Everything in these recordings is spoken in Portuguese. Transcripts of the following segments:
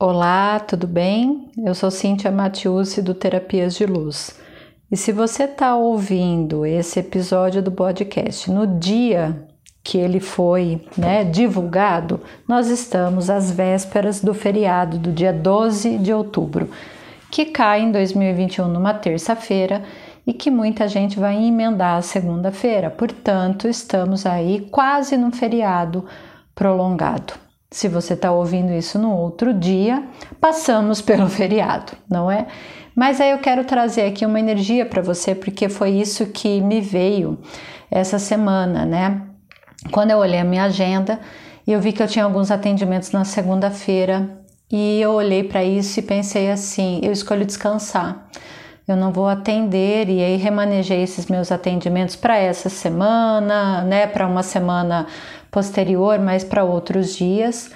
Olá, tudo bem? Eu sou Cíntia Matiusi do Terapias de Luz. E se você está ouvindo esse episódio do podcast no dia que ele foi né, divulgado, nós estamos às vésperas do feriado do dia 12 de outubro, que cai em 2021 numa terça-feira e que muita gente vai emendar a segunda-feira. Portanto, estamos aí quase num feriado prolongado. Se você está ouvindo isso no outro dia, passamos pelo feriado, não é? Mas aí eu quero trazer aqui uma energia para você, porque foi isso que me veio essa semana, né? Quando eu olhei a minha agenda, eu vi que eu tinha alguns atendimentos na segunda-feira e eu olhei para isso e pensei assim: eu escolho descansar. Eu não vou atender e aí remanejei esses meus atendimentos para essa semana, né, para uma semana posterior, mas para outros dias.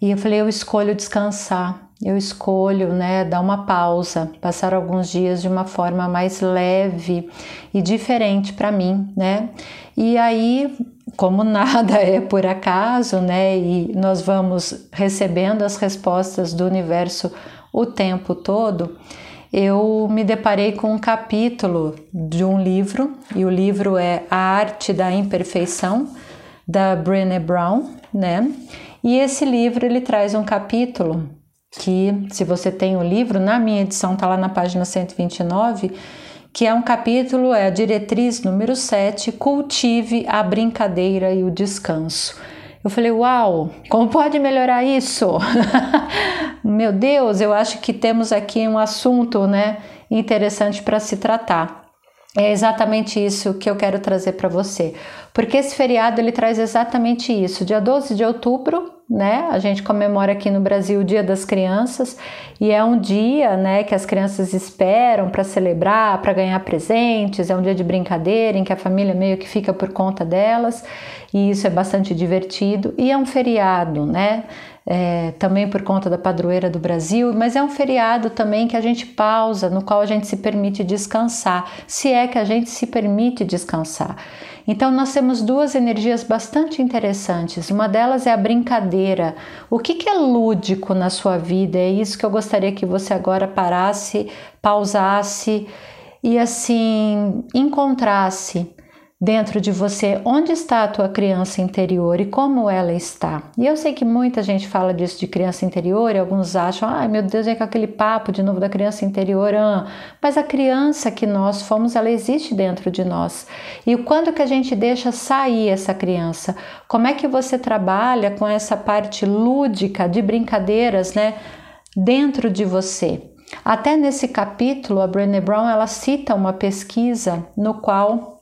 E eu falei, eu escolho descansar, eu escolho, né, dar uma pausa, passar alguns dias de uma forma mais leve e diferente para mim, né? E aí, como nada é por acaso, né, e nós vamos recebendo as respostas do universo o tempo todo, eu me deparei com um capítulo de um livro, e o livro é A Arte da Imperfeição da Brené Brown, né? E esse livro ele traz um capítulo que, se você tem o livro, na minha edição tá lá na página 129, que é um capítulo, é a diretriz número 7, cultive a brincadeira e o descanso. Eu falei, uau, como pode melhorar isso? Meu Deus, eu acho que temos aqui um assunto, né, interessante para se tratar. É exatamente isso que eu quero trazer para você, porque esse feriado ele traz exatamente isso. Dia 12 de outubro, né? A gente comemora aqui no Brasil o Dia das Crianças e é um dia, né, que as crianças esperam para celebrar, para ganhar presentes. É um dia de brincadeira em que a família meio que fica por conta delas e isso é bastante divertido. E é um feriado, né? É, também por conta da padroeira do Brasil, mas é um feriado também que a gente pausa, no qual a gente se permite descansar, se é que a gente se permite descansar. Então, nós temos duas energias bastante interessantes. Uma delas é a brincadeira. O que, que é lúdico na sua vida? É isso que eu gostaria que você agora parasse, pausasse e assim encontrasse dentro de você onde está a tua criança interior e como ela está. E eu sei que muita gente fala disso de criança interior e alguns acham, ai meu Deus, é com aquele papo de novo da criança interior. Ah. Mas a criança que nós fomos, ela existe dentro de nós. E quando que a gente deixa sair essa criança? Como é que você trabalha com essa parte lúdica de brincadeiras, né, dentro de você? Até nesse capítulo, a Brené Brown ela cita uma pesquisa no qual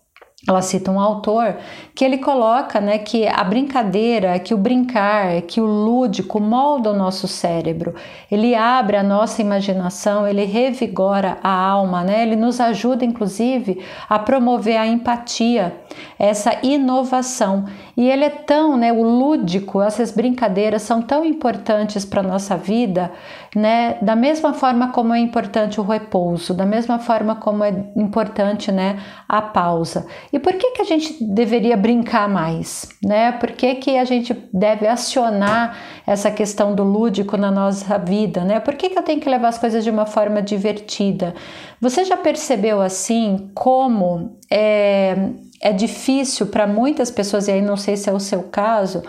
ela cita um autor que ele coloca né, que a brincadeira, que o brincar, que o lúdico molda o nosso cérebro, ele abre a nossa imaginação, ele revigora a alma, né, ele nos ajuda inclusive a promover a empatia, essa inovação. E ele é tão, né, o lúdico, essas brincadeiras são tão importantes para a nossa vida, né, da mesma forma como é importante o repouso, da mesma forma como é importante né, a pausa. E por que, que a gente deveria brincar mais? Né? Por que, que a gente deve acionar essa questão do lúdico na nossa vida? Né? Por que, que eu tenho que levar as coisas de uma forma divertida? Você já percebeu assim como é, é difícil para muitas pessoas, e aí não sei se é o seu caso,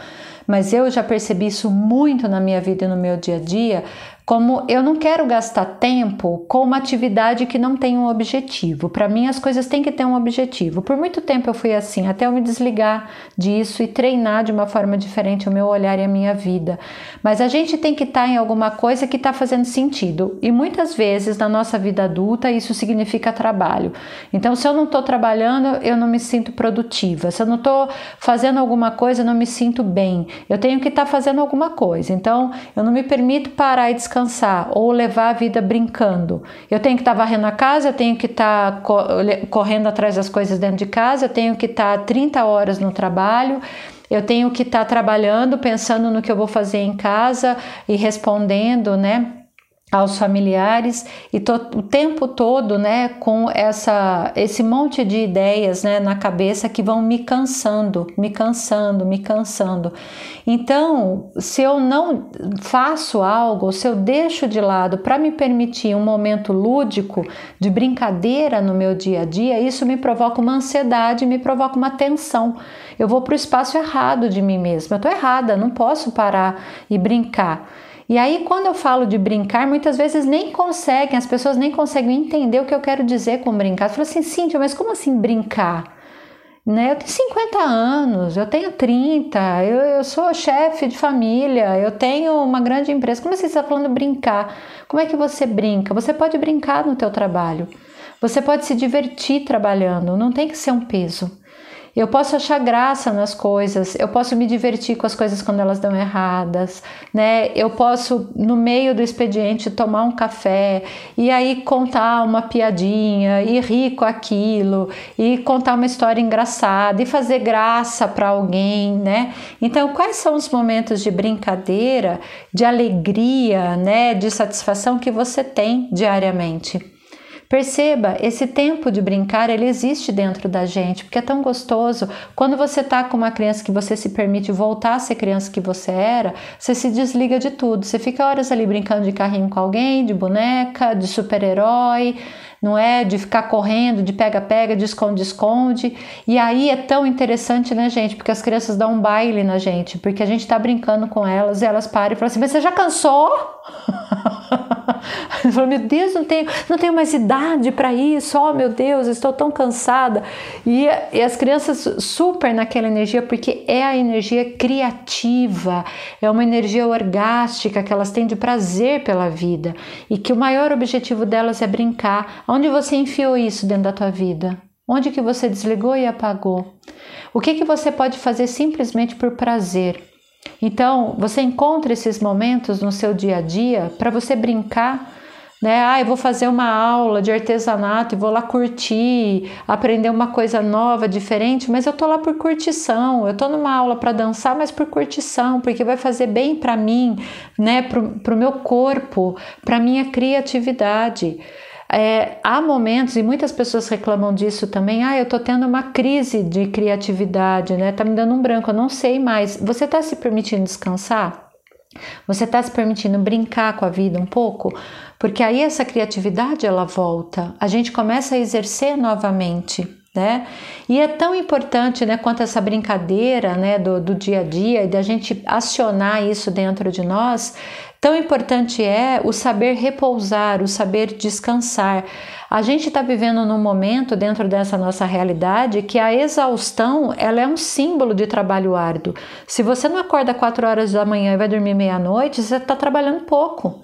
mas eu já percebi isso muito na minha vida e no meu dia a dia, como eu não quero gastar tempo com uma atividade que não tem um objetivo. Para mim, as coisas têm que ter um objetivo. Por muito tempo eu fui assim, até eu me desligar disso e treinar de uma forma diferente o meu olhar e a minha vida. Mas a gente tem que estar tá em alguma coisa que está fazendo sentido. E muitas vezes na nossa vida adulta isso significa trabalho. Então, se eu não estou trabalhando, eu não me sinto produtiva. Se eu não estou fazendo alguma coisa, eu não me sinto bem. Eu tenho que estar tá fazendo alguma coisa. Então, eu não me permito parar e descansar ou levar a vida brincando. Eu tenho que estar tá varrendo a casa, eu tenho que estar tá correndo atrás das coisas dentro de casa, eu tenho que estar tá 30 horas no trabalho, eu tenho que estar trabalhando, pensando no que eu vou fazer em casa e respondendo, né? Aos familiares e tô, o tempo todo, né, com essa esse monte de ideias, né, na cabeça que vão me cansando, me cansando, me cansando. Então, se eu não faço algo, se eu deixo de lado para me permitir um momento lúdico de brincadeira no meu dia a dia, isso me provoca uma ansiedade, me provoca uma tensão. Eu vou para o espaço errado de mim mesma. Eu estou errada, não posso parar e brincar. E aí, quando eu falo de brincar, muitas vezes nem conseguem, as pessoas nem conseguem entender o que eu quero dizer com brincar. Você fala assim, Cíntia, mas como assim brincar? Né? Eu tenho 50 anos, eu tenho 30, eu, eu sou chefe de família, eu tenho uma grande empresa. Como assim você está falando brincar? Como é que você brinca? Você pode brincar no teu trabalho. Você pode se divertir trabalhando, não tem que ser um peso. Eu posso achar graça nas coisas, eu posso me divertir com as coisas quando elas dão erradas, né? Eu posso, no meio do expediente, tomar um café e aí contar uma piadinha e rir com aquilo e contar uma história engraçada e fazer graça para alguém, né? Então, quais são os momentos de brincadeira, de alegria, né? De satisfação que você tem diariamente? Perceba, esse tempo de brincar, ele existe dentro da gente, porque é tão gostoso. Quando você tá com uma criança que você se permite voltar a ser criança que você era, você se desliga de tudo. Você fica horas ali brincando de carrinho com alguém, de boneca, de super-herói, não é? De ficar correndo, de pega-pega, de esconde-esconde. E aí é tão interessante, né, gente? Porque as crianças dão um baile na gente, porque a gente tá brincando com elas e elas param e falam assim: Mas você já cansou? Eu falo, meu Deus, não tenho, não tenho mais idade para isso, oh meu Deus, estou tão cansada. E, e as crianças super naquela energia, porque é a energia criativa, é uma energia orgástica que elas têm de prazer pela vida e que o maior objetivo delas é brincar. Onde você enfiou isso dentro da tua vida? Onde que você desligou e apagou? O que que você pode fazer simplesmente por prazer? Então, você encontra esses momentos no seu dia a dia para você brincar, né? Ah, eu vou fazer uma aula de artesanato e vou lá curtir, aprender uma coisa nova, diferente, mas eu tô lá por curtição. Eu tô numa aula para dançar, mas por curtição, porque vai fazer bem para mim, né? Para o meu corpo, para minha criatividade. É, há momentos, e muitas pessoas reclamam disso também, ah, eu tô tendo uma crise de criatividade, né? Tá me dando um branco, eu não sei mais. Você tá se permitindo descansar? Você tá se permitindo brincar com a vida um pouco? Porque aí essa criatividade ela volta, a gente começa a exercer novamente. Né? E é tão importante, né, quanto essa brincadeira, né, do, do dia a dia e da gente acionar isso dentro de nós, Tão importante é o saber repousar, o saber descansar. A gente está vivendo num momento dentro dessa nossa realidade que a exaustão ela é um símbolo de trabalho árduo. Se você não acorda 4 horas da manhã e vai dormir meia-noite, você está trabalhando pouco.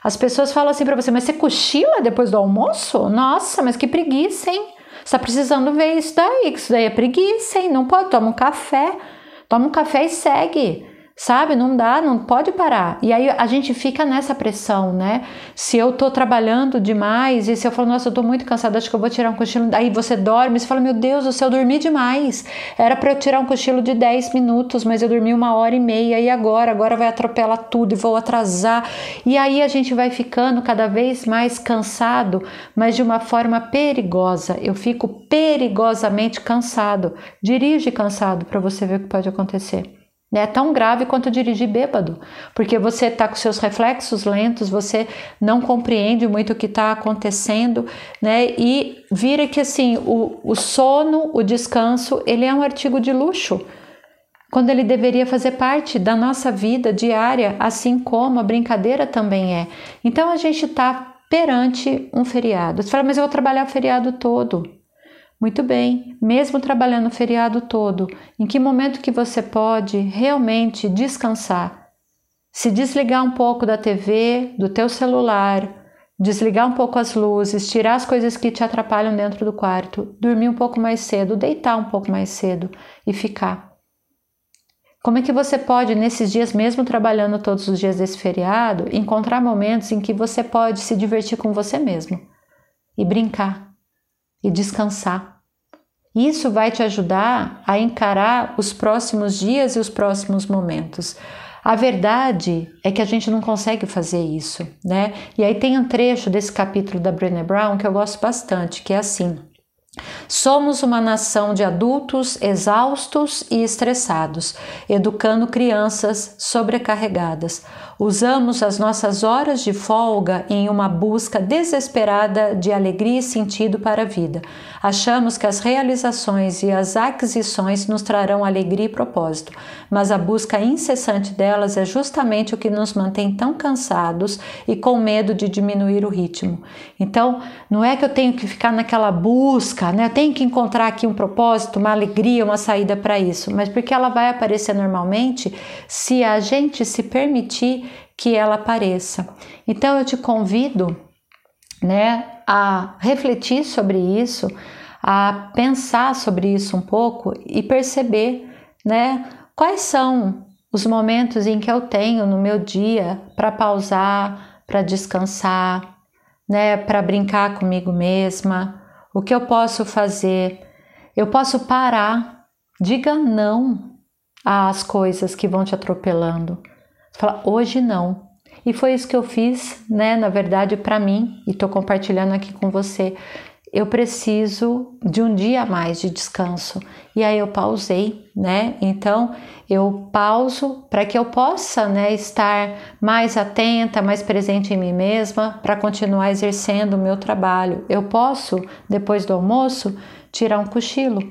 As pessoas falam assim para você, mas você cochila depois do almoço? Nossa, mas que preguiça, hein? Você está precisando ver isso daí, que isso daí é preguiça, hein? Não pode, toma um café, toma um café e segue. Sabe? Não dá, não pode parar. E aí a gente fica nessa pressão, né? Se eu tô trabalhando demais e se eu falo, nossa, eu tô muito cansada, acho que eu vou tirar um cochilo. Aí você dorme, você fala, meu Deus, o céu, eu dormi demais. Era para eu tirar um cochilo de 10 minutos, mas eu dormi uma hora e meia. E agora? Agora vai atropelar tudo e vou atrasar. E aí a gente vai ficando cada vez mais cansado, mas de uma forma perigosa. Eu fico perigosamente cansado. Dirige cansado para você ver o que pode acontecer. É tão grave quanto dirigir bêbado, porque você está com seus reflexos lentos, você não compreende muito o que está acontecendo, né? E vira que assim o, o sono, o descanso, ele é um artigo de luxo, quando ele deveria fazer parte da nossa vida diária, assim como a brincadeira também é. Então a gente está perante um feriado. Você fala, mas eu vou trabalhar o feriado todo. Muito bem, mesmo trabalhando o feriado todo, em que momento que você pode realmente descansar? Se desligar um pouco da TV, do teu celular, desligar um pouco as luzes, tirar as coisas que te atrapalham dentro do quarto, dormir um pouco mais cedo, deitar um pouco mais cedo e ficar. Como é que você pode, nesses dias, mesmo trabalhando todos os dias desse feriado, encontrar momentos em que você pode se divertir com você mesmo e brincar? E descansar. Isso vai te ajudar a encarar os próximos dias e os próximos momentos. A verdade é que a gente não consegue fazer isso, né? E aí tem um trecho desse capítulo da Brené Brown que eu gosto bastante, que é assim: Somos uma nação de adultos exaustos e estressados, educando crianças sobrecarregadas. Usamos as nossas horas de folga em uma busca desesperada de alegria e sentido para a vida. Achamos que as realizações e as aquisições nos trarão alegria e propósito, mas a busca incessante delas é justamente o que nos mantém tão cansados e com medo de diminuir o ritmo. Então, não é que eu tenho que ficar naquela busca, né? Eu tenho que encontrar aqui um propósito, uma alegria, uma saída para isso, mas porque ela vai aparecer normalmente se a gente se permitir que ela apareça. Então eu te convido, né, a refletir sobre isso, a pensar sobre isso um pouco e perceber, né, quais são os momentos em que eu tenho no meu dia para pausar, para descansar, né, para brincar comigo mesma, o que eu posso fazer? Eu posso parar, diga não às coisas que vão te atropelando. Fala, hoje não. E foi isso que eu fiz, né? Na verdade, para mim, e estou compartilhando aqui com você. Eu preciso de um dia a mais de descanso. E aí eu pausei, né? Então eu pauso para que eu possa, né, estar mais atenta, mais presente em mim mesma, para continuar exercendo o meu trabalho. Eu posso, depois do almoço, tirar um cochilo.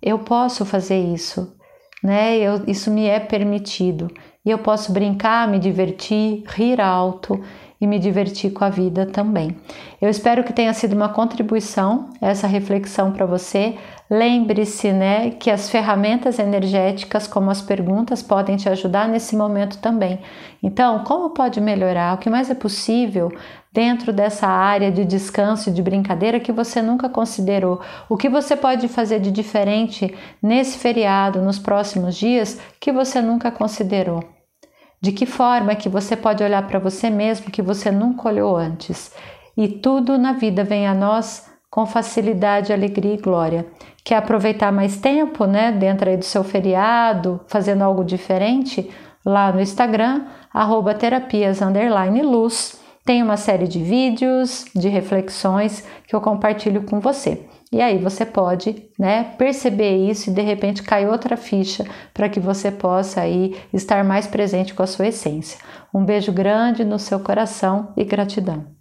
Eu posso fazer isso, né? Eu, isso me é permitido e eu posso brincar, me divertir, rir alto e me divertir com a vida também. Eu espero que tenha sido uma contribuição essa reflexão para você. Lembre-se, né, que as ferramentas energéticas, como as perguntas, podem te ajudar nesse momento também. Então, como pode melhorar? O que mais é possível dentro dessa área de descanso e de brincadeira que você nunca considerou? O que você pode fazer de diferente nesse feriado, nos próximos dias, que você nunca considerou? De que forma que você pode olhar para você mesmo que você nunca olhou antes? E tudo na vida vem a nós com facilidade, alegria e glória. Quer aproveitar mais tempo, né, dentro aí do seu feriado, fazendo algo diferente? Lá no Instagram, arroba terapias luz, tem uma série de vídeos, de reflexões que eu compartilho com você. E aí você pode, né, perceber isso e de repente cai outra ficha para que você possa aí estar mais presente com a sua essência. Um beijo grande no seu coração e gratidão.